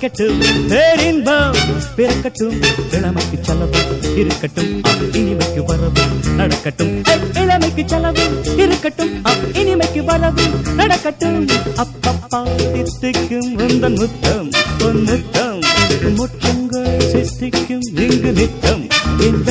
கிடைக்கட்டும் பேரின்பம். பிறக்கட்டும் இளமைக்கு செலவு இருக்கட்டும். இனிமைக்கு வரவு நடக்கட்டும். இளமைக்கு செலவு இருக்கட்டும். இனிமைக்கு வரவு நடக்கட்டும். அப்பப்பா தித்திக்கும் உந்தன் முத்தம் பொன் முத்தம். மொட்டங்கள் சித்திக்கும் இங்கு நித்தம். என்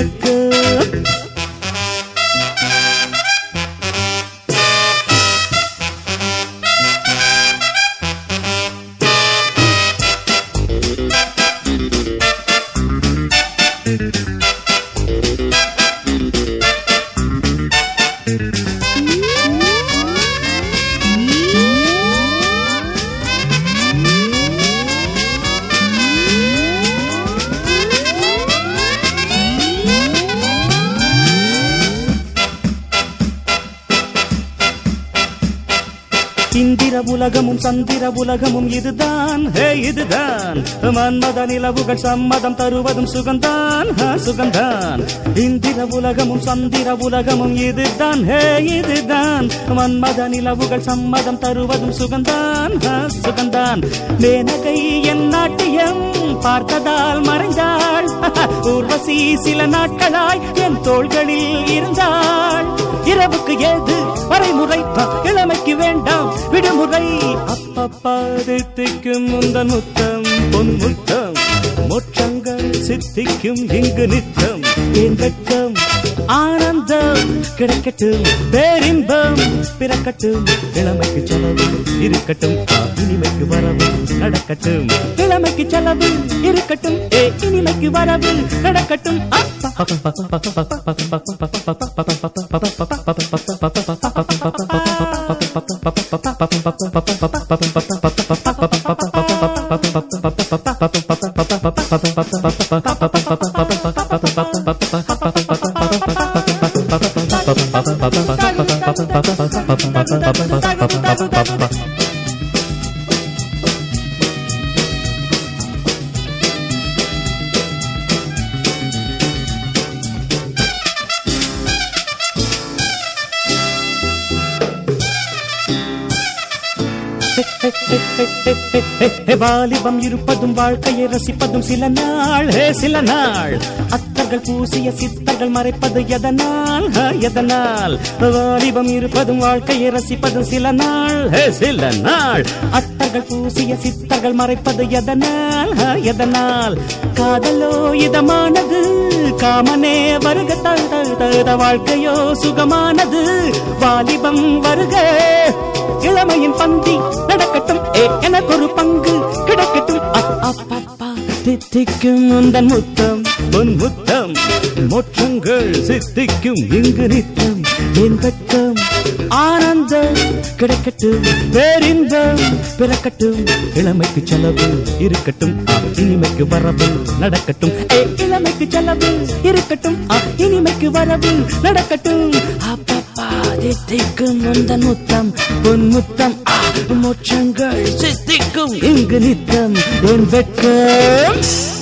உலகமும் சந்திர உலகமும் இதுதான். ஹே இதுதான். மன்மத நிலவுகள் சம்மதம் தருவதும் சுகந்தான். சுகந்தான். இந்திர உலகமும் சந்திர உலகமும் இதுதான். ஹே இதுதான். மன்மத நிலவுகள் சம்மதம் தருவதும் சுகந்தான். சுகந்தான். மேனகை என் நாட்டியம் பார்த்ததால் மறைந்தாள். ஊர்வசி சில நாட்களாய் என் தோள்களில் இருந்தாள். இரவுக்கு ஏது? வரைமுறை இளமைக்கு வேண்டாம். விடுமுறை. அப்பப்பா தித்திக்கும் முந்தன் முத்தம். பொன்முத்தம் மொற்றங்கள் சித்திக்கும் இங்கு நித்தம் என் ஆனந்தம் கிடைக்கட்டும் பேரின்பம் பிறக்கட்டும் இளமைக்கு செலவு இருக்கட்டும் இனிமைக்கு வரவு நடக்கட்டும் இளமைக்கு செலவு இருக்கட்டும் ஏ இனிமைக்கு வரவு நடக்கட்டும் Bye. வாலிபம் இருப்பதும் வாழ்க்கையை ரசிப்பதும் சில நாள். சில நாள். அத்தர்கள் பூசிய சித்தர்கள் மறைப்பது எதனால்? எதனால்? வாலிபம் இருப்பதும் வாழ்க்கையை ரசிப்பதும் சில நாள். சில நாள். அத்தர்கள் பூசிய சித்தர்கள் மறைப்பது எதனால்? எதனால்? காதலோ இதமானது காமனே வருக தழ தழுத வாழ்க்கையோ சுகமானது. வாலிபம் வருக. இளமையின் பந்தி நடக்கட்டும். ஏ எனக்கு ஒரு பங்கு கிடக்கட்டும். சித்திக்கும் அப், உந்தன் முத்தம். உன் முத்தம். மோற்றங்கள் சித்திக்கும் இங்கு நித்தம். என் வெட்கம் ஆனந்தம் கிடைக்கட்டும் பேரின்பம் பிறக்கட்டும். இளமைக்கு செலவு இருக்கட்டும் இனிமைக்கு வரவு நடக்கட்டும். இளமைக்கு செலவு இருக்கட்டும் இனிமைக்கு வரவு நடக்கட்டும். அப்பப்பா தித்திக்கும் உந்தன் முத்தம் உன் முத்தம் மோட்சங்கள் சித்திக்கும். இங்கு நித்தம் என் வெட்கம்.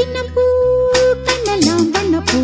பூ சின்ன பூ கண்ணெல்லாம் வண்ண பூ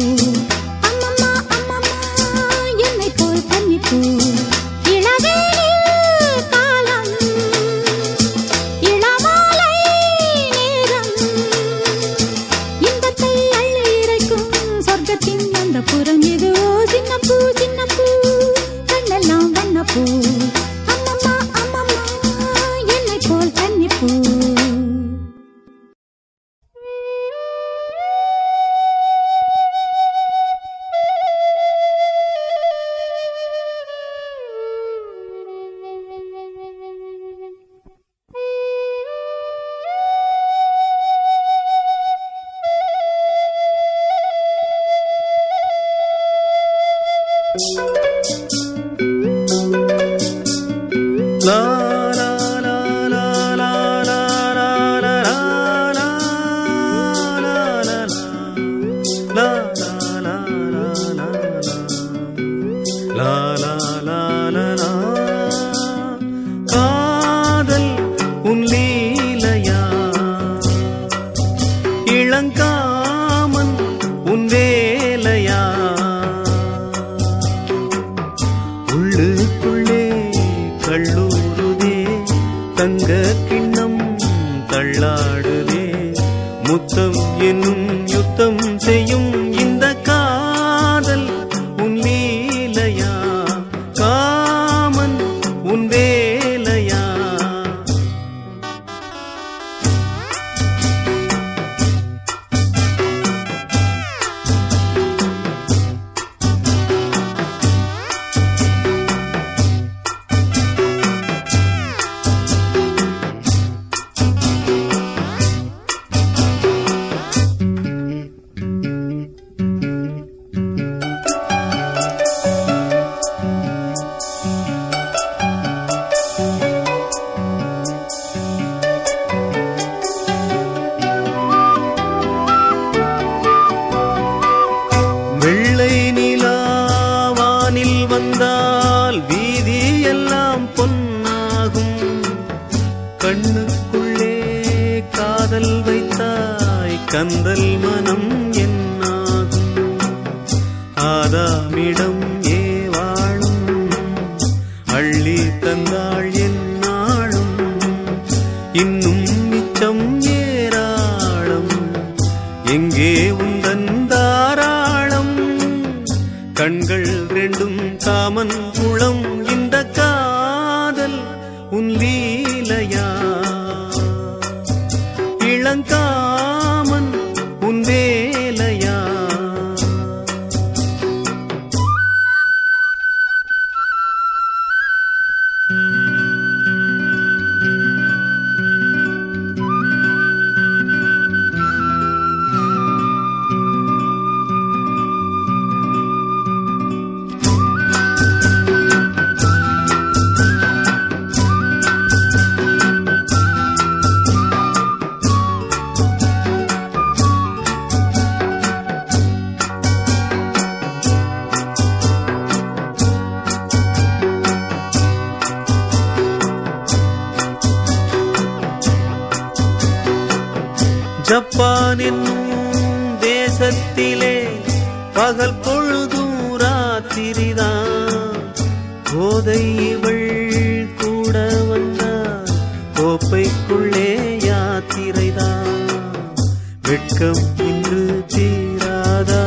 இன்று தீராதா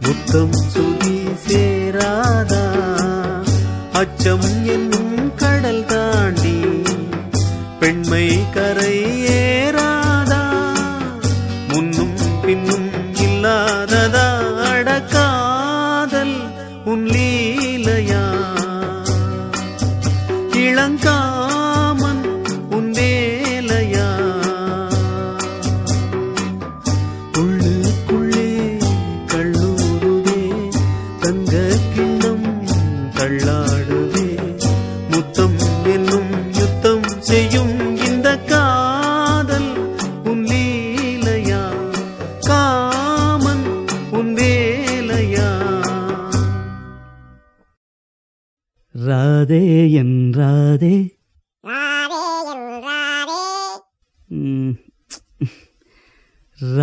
முத்தம் சுதி சேராதா? அச்சம் என்னும் கடல் தாண்டி பெண்மை கரை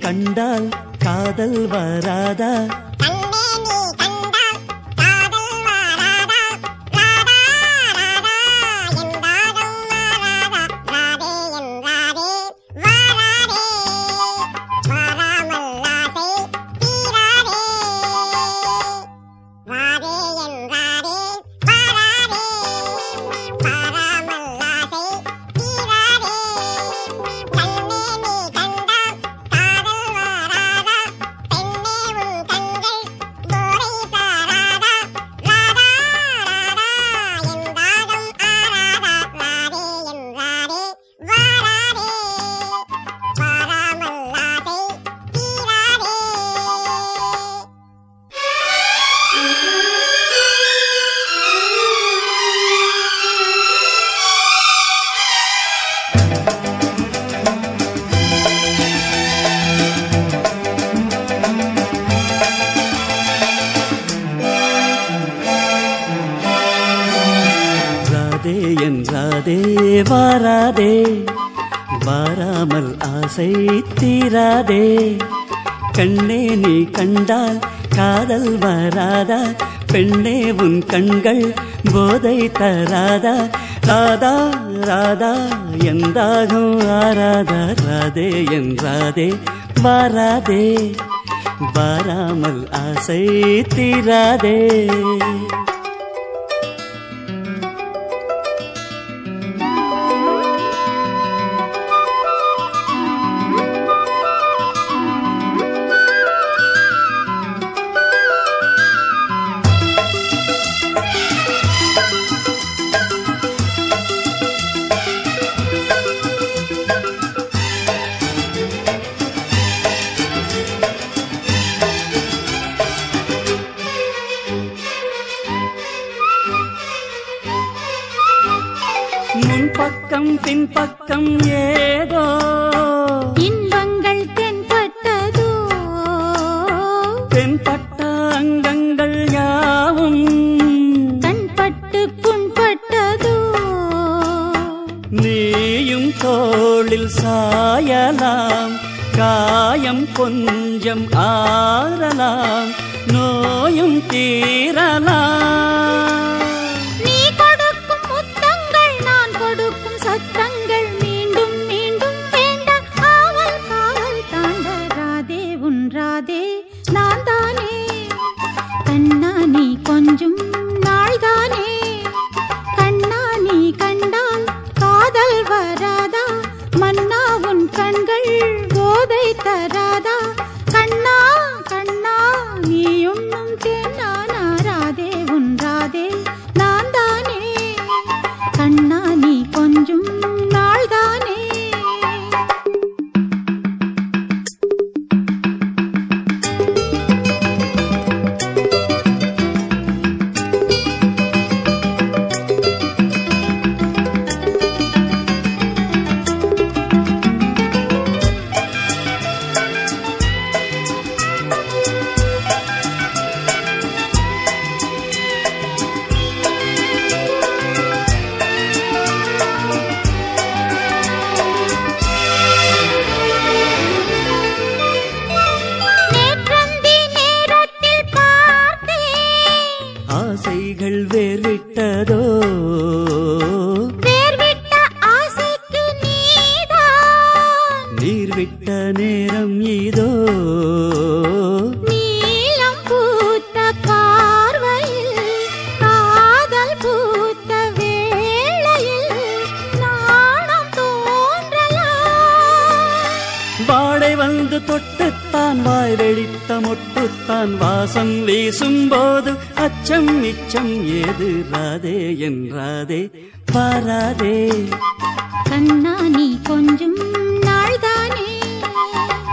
கண்டால் காதல் வராதா? ஆசை தீராதே கண்ணே நீ கண்டால் காதல் வராதா? பெண்ணே உன் கண்கள் போதை தராதா? ராதா ராதா எந்தாகும் ஆராதா? ராதே என்றாதே வாராதே. வாராமல் ஆசை தீராதே ஆறலாம். காயம் கொஞ்சம் ஆறலாம். நோயும் தீரலாம்.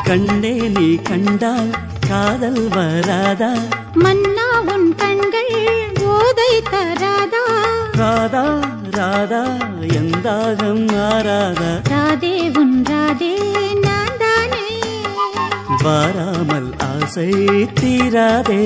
கண்ணே நீ கண்டால் காதல் வராதா? மன்னா உன் கண்கள் போதை தராதா? ராதா ராதா எந்தாகம் மாறாதா? ராதே உன் ராதே நான் தானே. வாராமல் ஆசை தீராதே.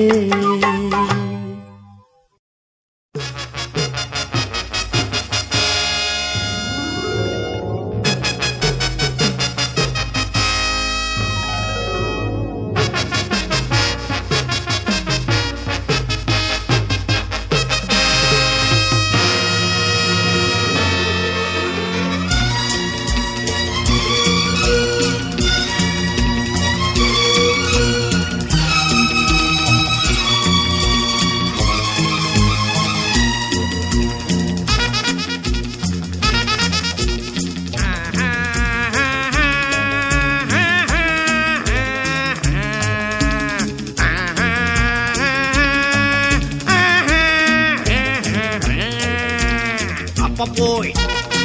போய்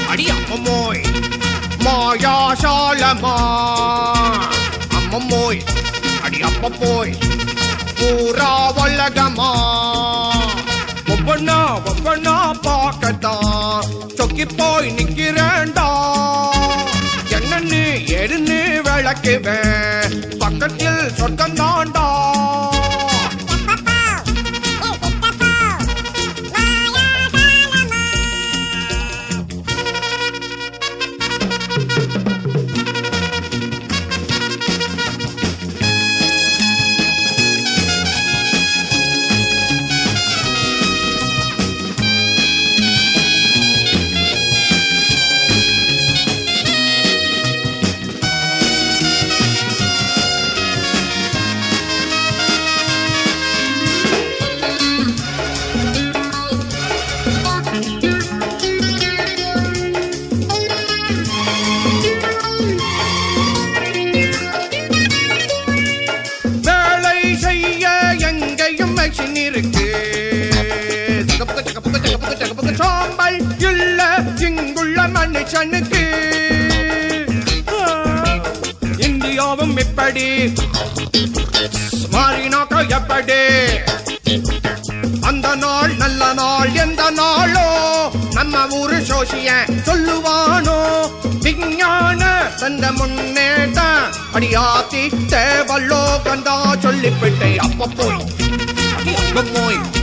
அடி அம்மம்மோய் மாயாசாலமா அம்மம்மோய் அடி அப்ப போய் பூரா வல்லகமா. ஒவ்வொன்னா ஒவ்வொன்னா பார்க்கத்தான் சொக்கி போய் நிக்கிறேண்டா என்னன்னு எருன்னு விளக்குவேன் பக்கத்தில் சொர்க்கம் தாண்டா எப்படி இப்படி எப்படி? அந்த நாள் நல்ல நாள் எந்த நாளோ? நம்ம ஊரு சோசிய சொல்லுவானோ? விஞ்ஞான தந்த முன்னேட்ட அடியாத்திட்ட வல்லோ கந்தா சொல்லிவிட்டே அப்ப போய் அப்ப போய்.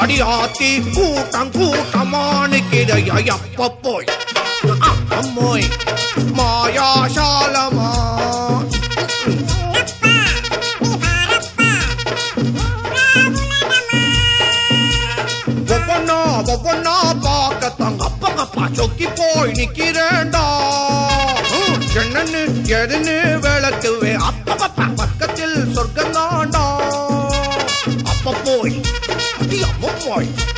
அடியாத்தி கூட்டம் கூட்டமான கிடையாய் அப்பப்போய் அப்பம்மோய் மாயாசாலமா ஒவ்வொன்னா ஒவ்வொன்னா பார்க்கத்தாங்க அப்பங்கப்பா சொக்கி போய் நிக்கிறேண்டா என்னன்னு எதுன்னு boy.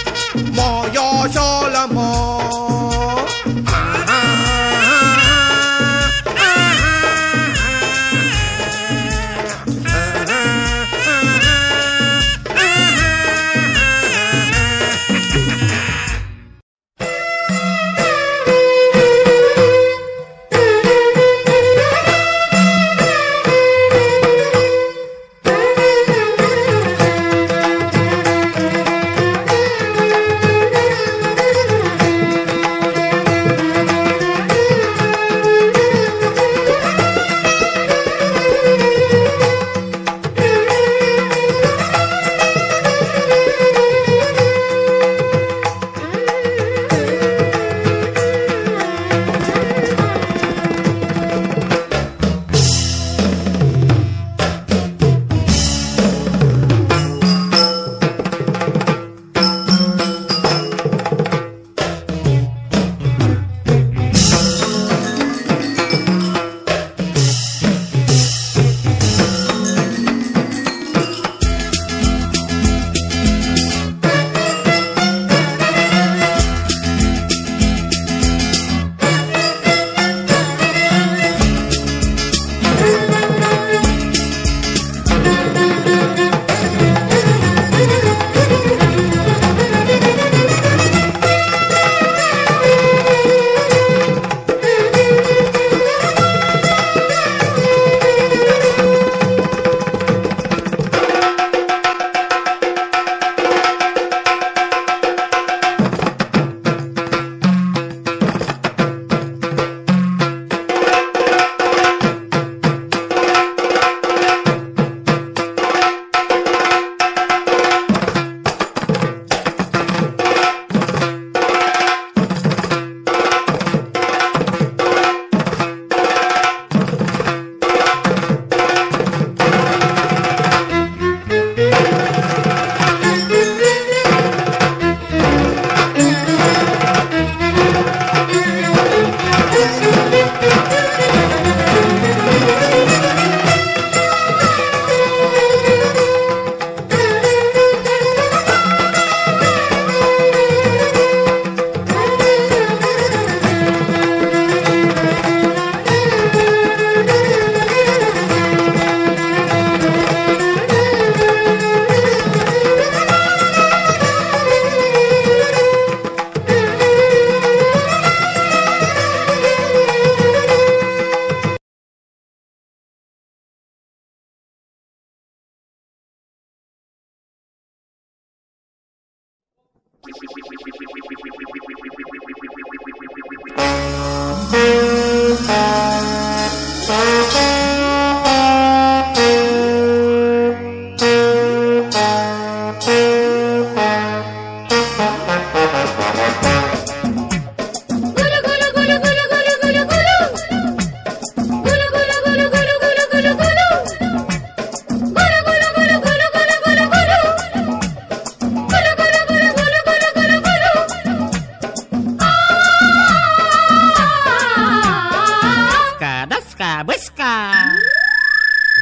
Бабуська.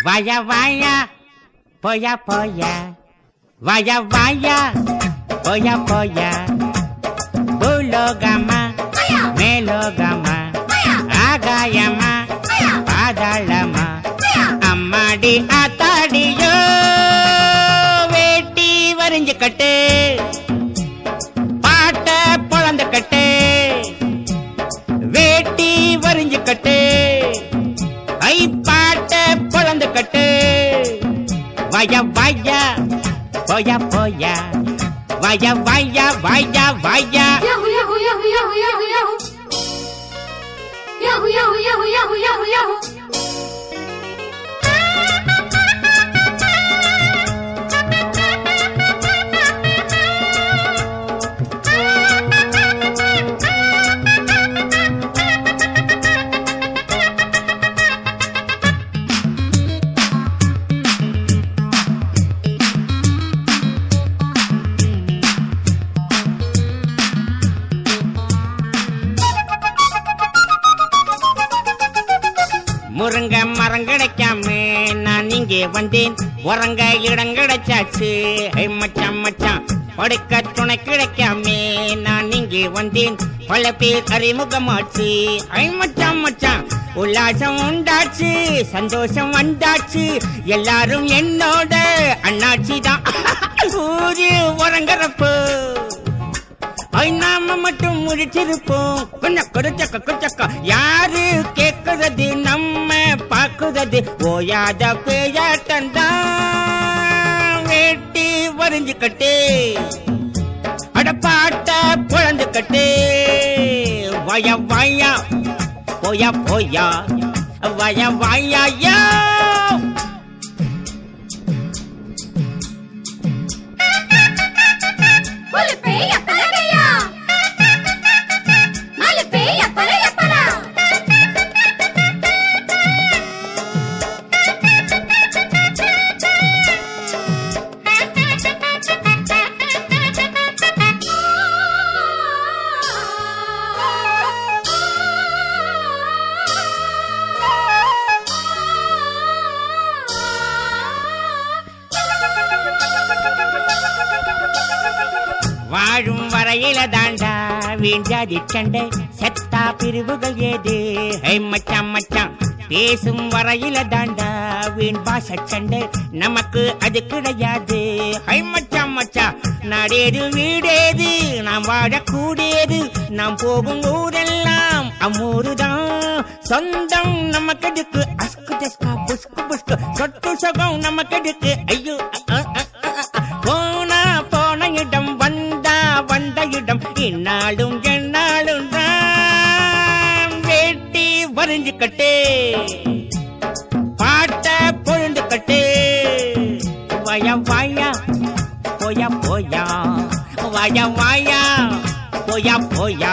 Вая, вая, поя, поя. Вая, вая, поя, поя. Булогама, мелогама, агаяма, పాదాళమా అమ్మాడి అతాడియో వేటి వరించి కట్టే vaya, vaya, vaya, vaya, Vaya, vaya, vaya, vaya. Yahoo, yahoo, yahoo, yahoo, yahoo, yahoo. Yahoo, yahoo, yahoo, yahoo, yahoo. வந்தேன். உறங்க இடம் கிடைச்சாச்சு. ஐ மச்சான் மச்சான் படுக்க துணை கிடைக்காம. நான் இங்கே வந்தேன். பல பேர் அறிமுகமாச்சு. ஐ மச்சான் மச்சான் உல்லாசம் உண்டாச்சு. சந்தோஷம் வந்தாச்சு. எல்லாரும் என்னோட அண்ணாச்சி தான். ஊரு உறங்குறப்போ. ஐ நாம மட்டும் முடிச்சிருப்போம் கொஞ்சம் கொடுச்சக்க கொடுச்சக்க. யாரு கேக்குறது நம்ம பாக்குறது ஓயாத பேயாட்டந்தான் வேட்டி வரிஞ்சுக்கட்டு அடப்பாட்ட பாட்ட குழந்துக்கட்டு வய வாயா போயா போயா வய வயா வீண்டாதி சண்டை செத்தா பிரிவுகள் ஏது? ஹை மச்சான் மச்சான் பேசும் வரையில தாண்டா வீண் பாச சண்டை நமக்கு அது கிடையாது. ஹை மச்சான் மச்சான் நாடேது வீடேது நாம் வாழக்கூடியது நாம் போகும் ஊரெல்லாம் அம்மூரு தான் சொந்தம் நமக்கு எதுக்கு அஸ்கு தஸ்கா புஷ்கு புஸ்கு சொட்டு சுகம் நமக்கு எதுக்கு கட்டே பாட்ட பொழுந்து கட்டே வய வாயா போயா போயா. வய வாயா போயா போயா.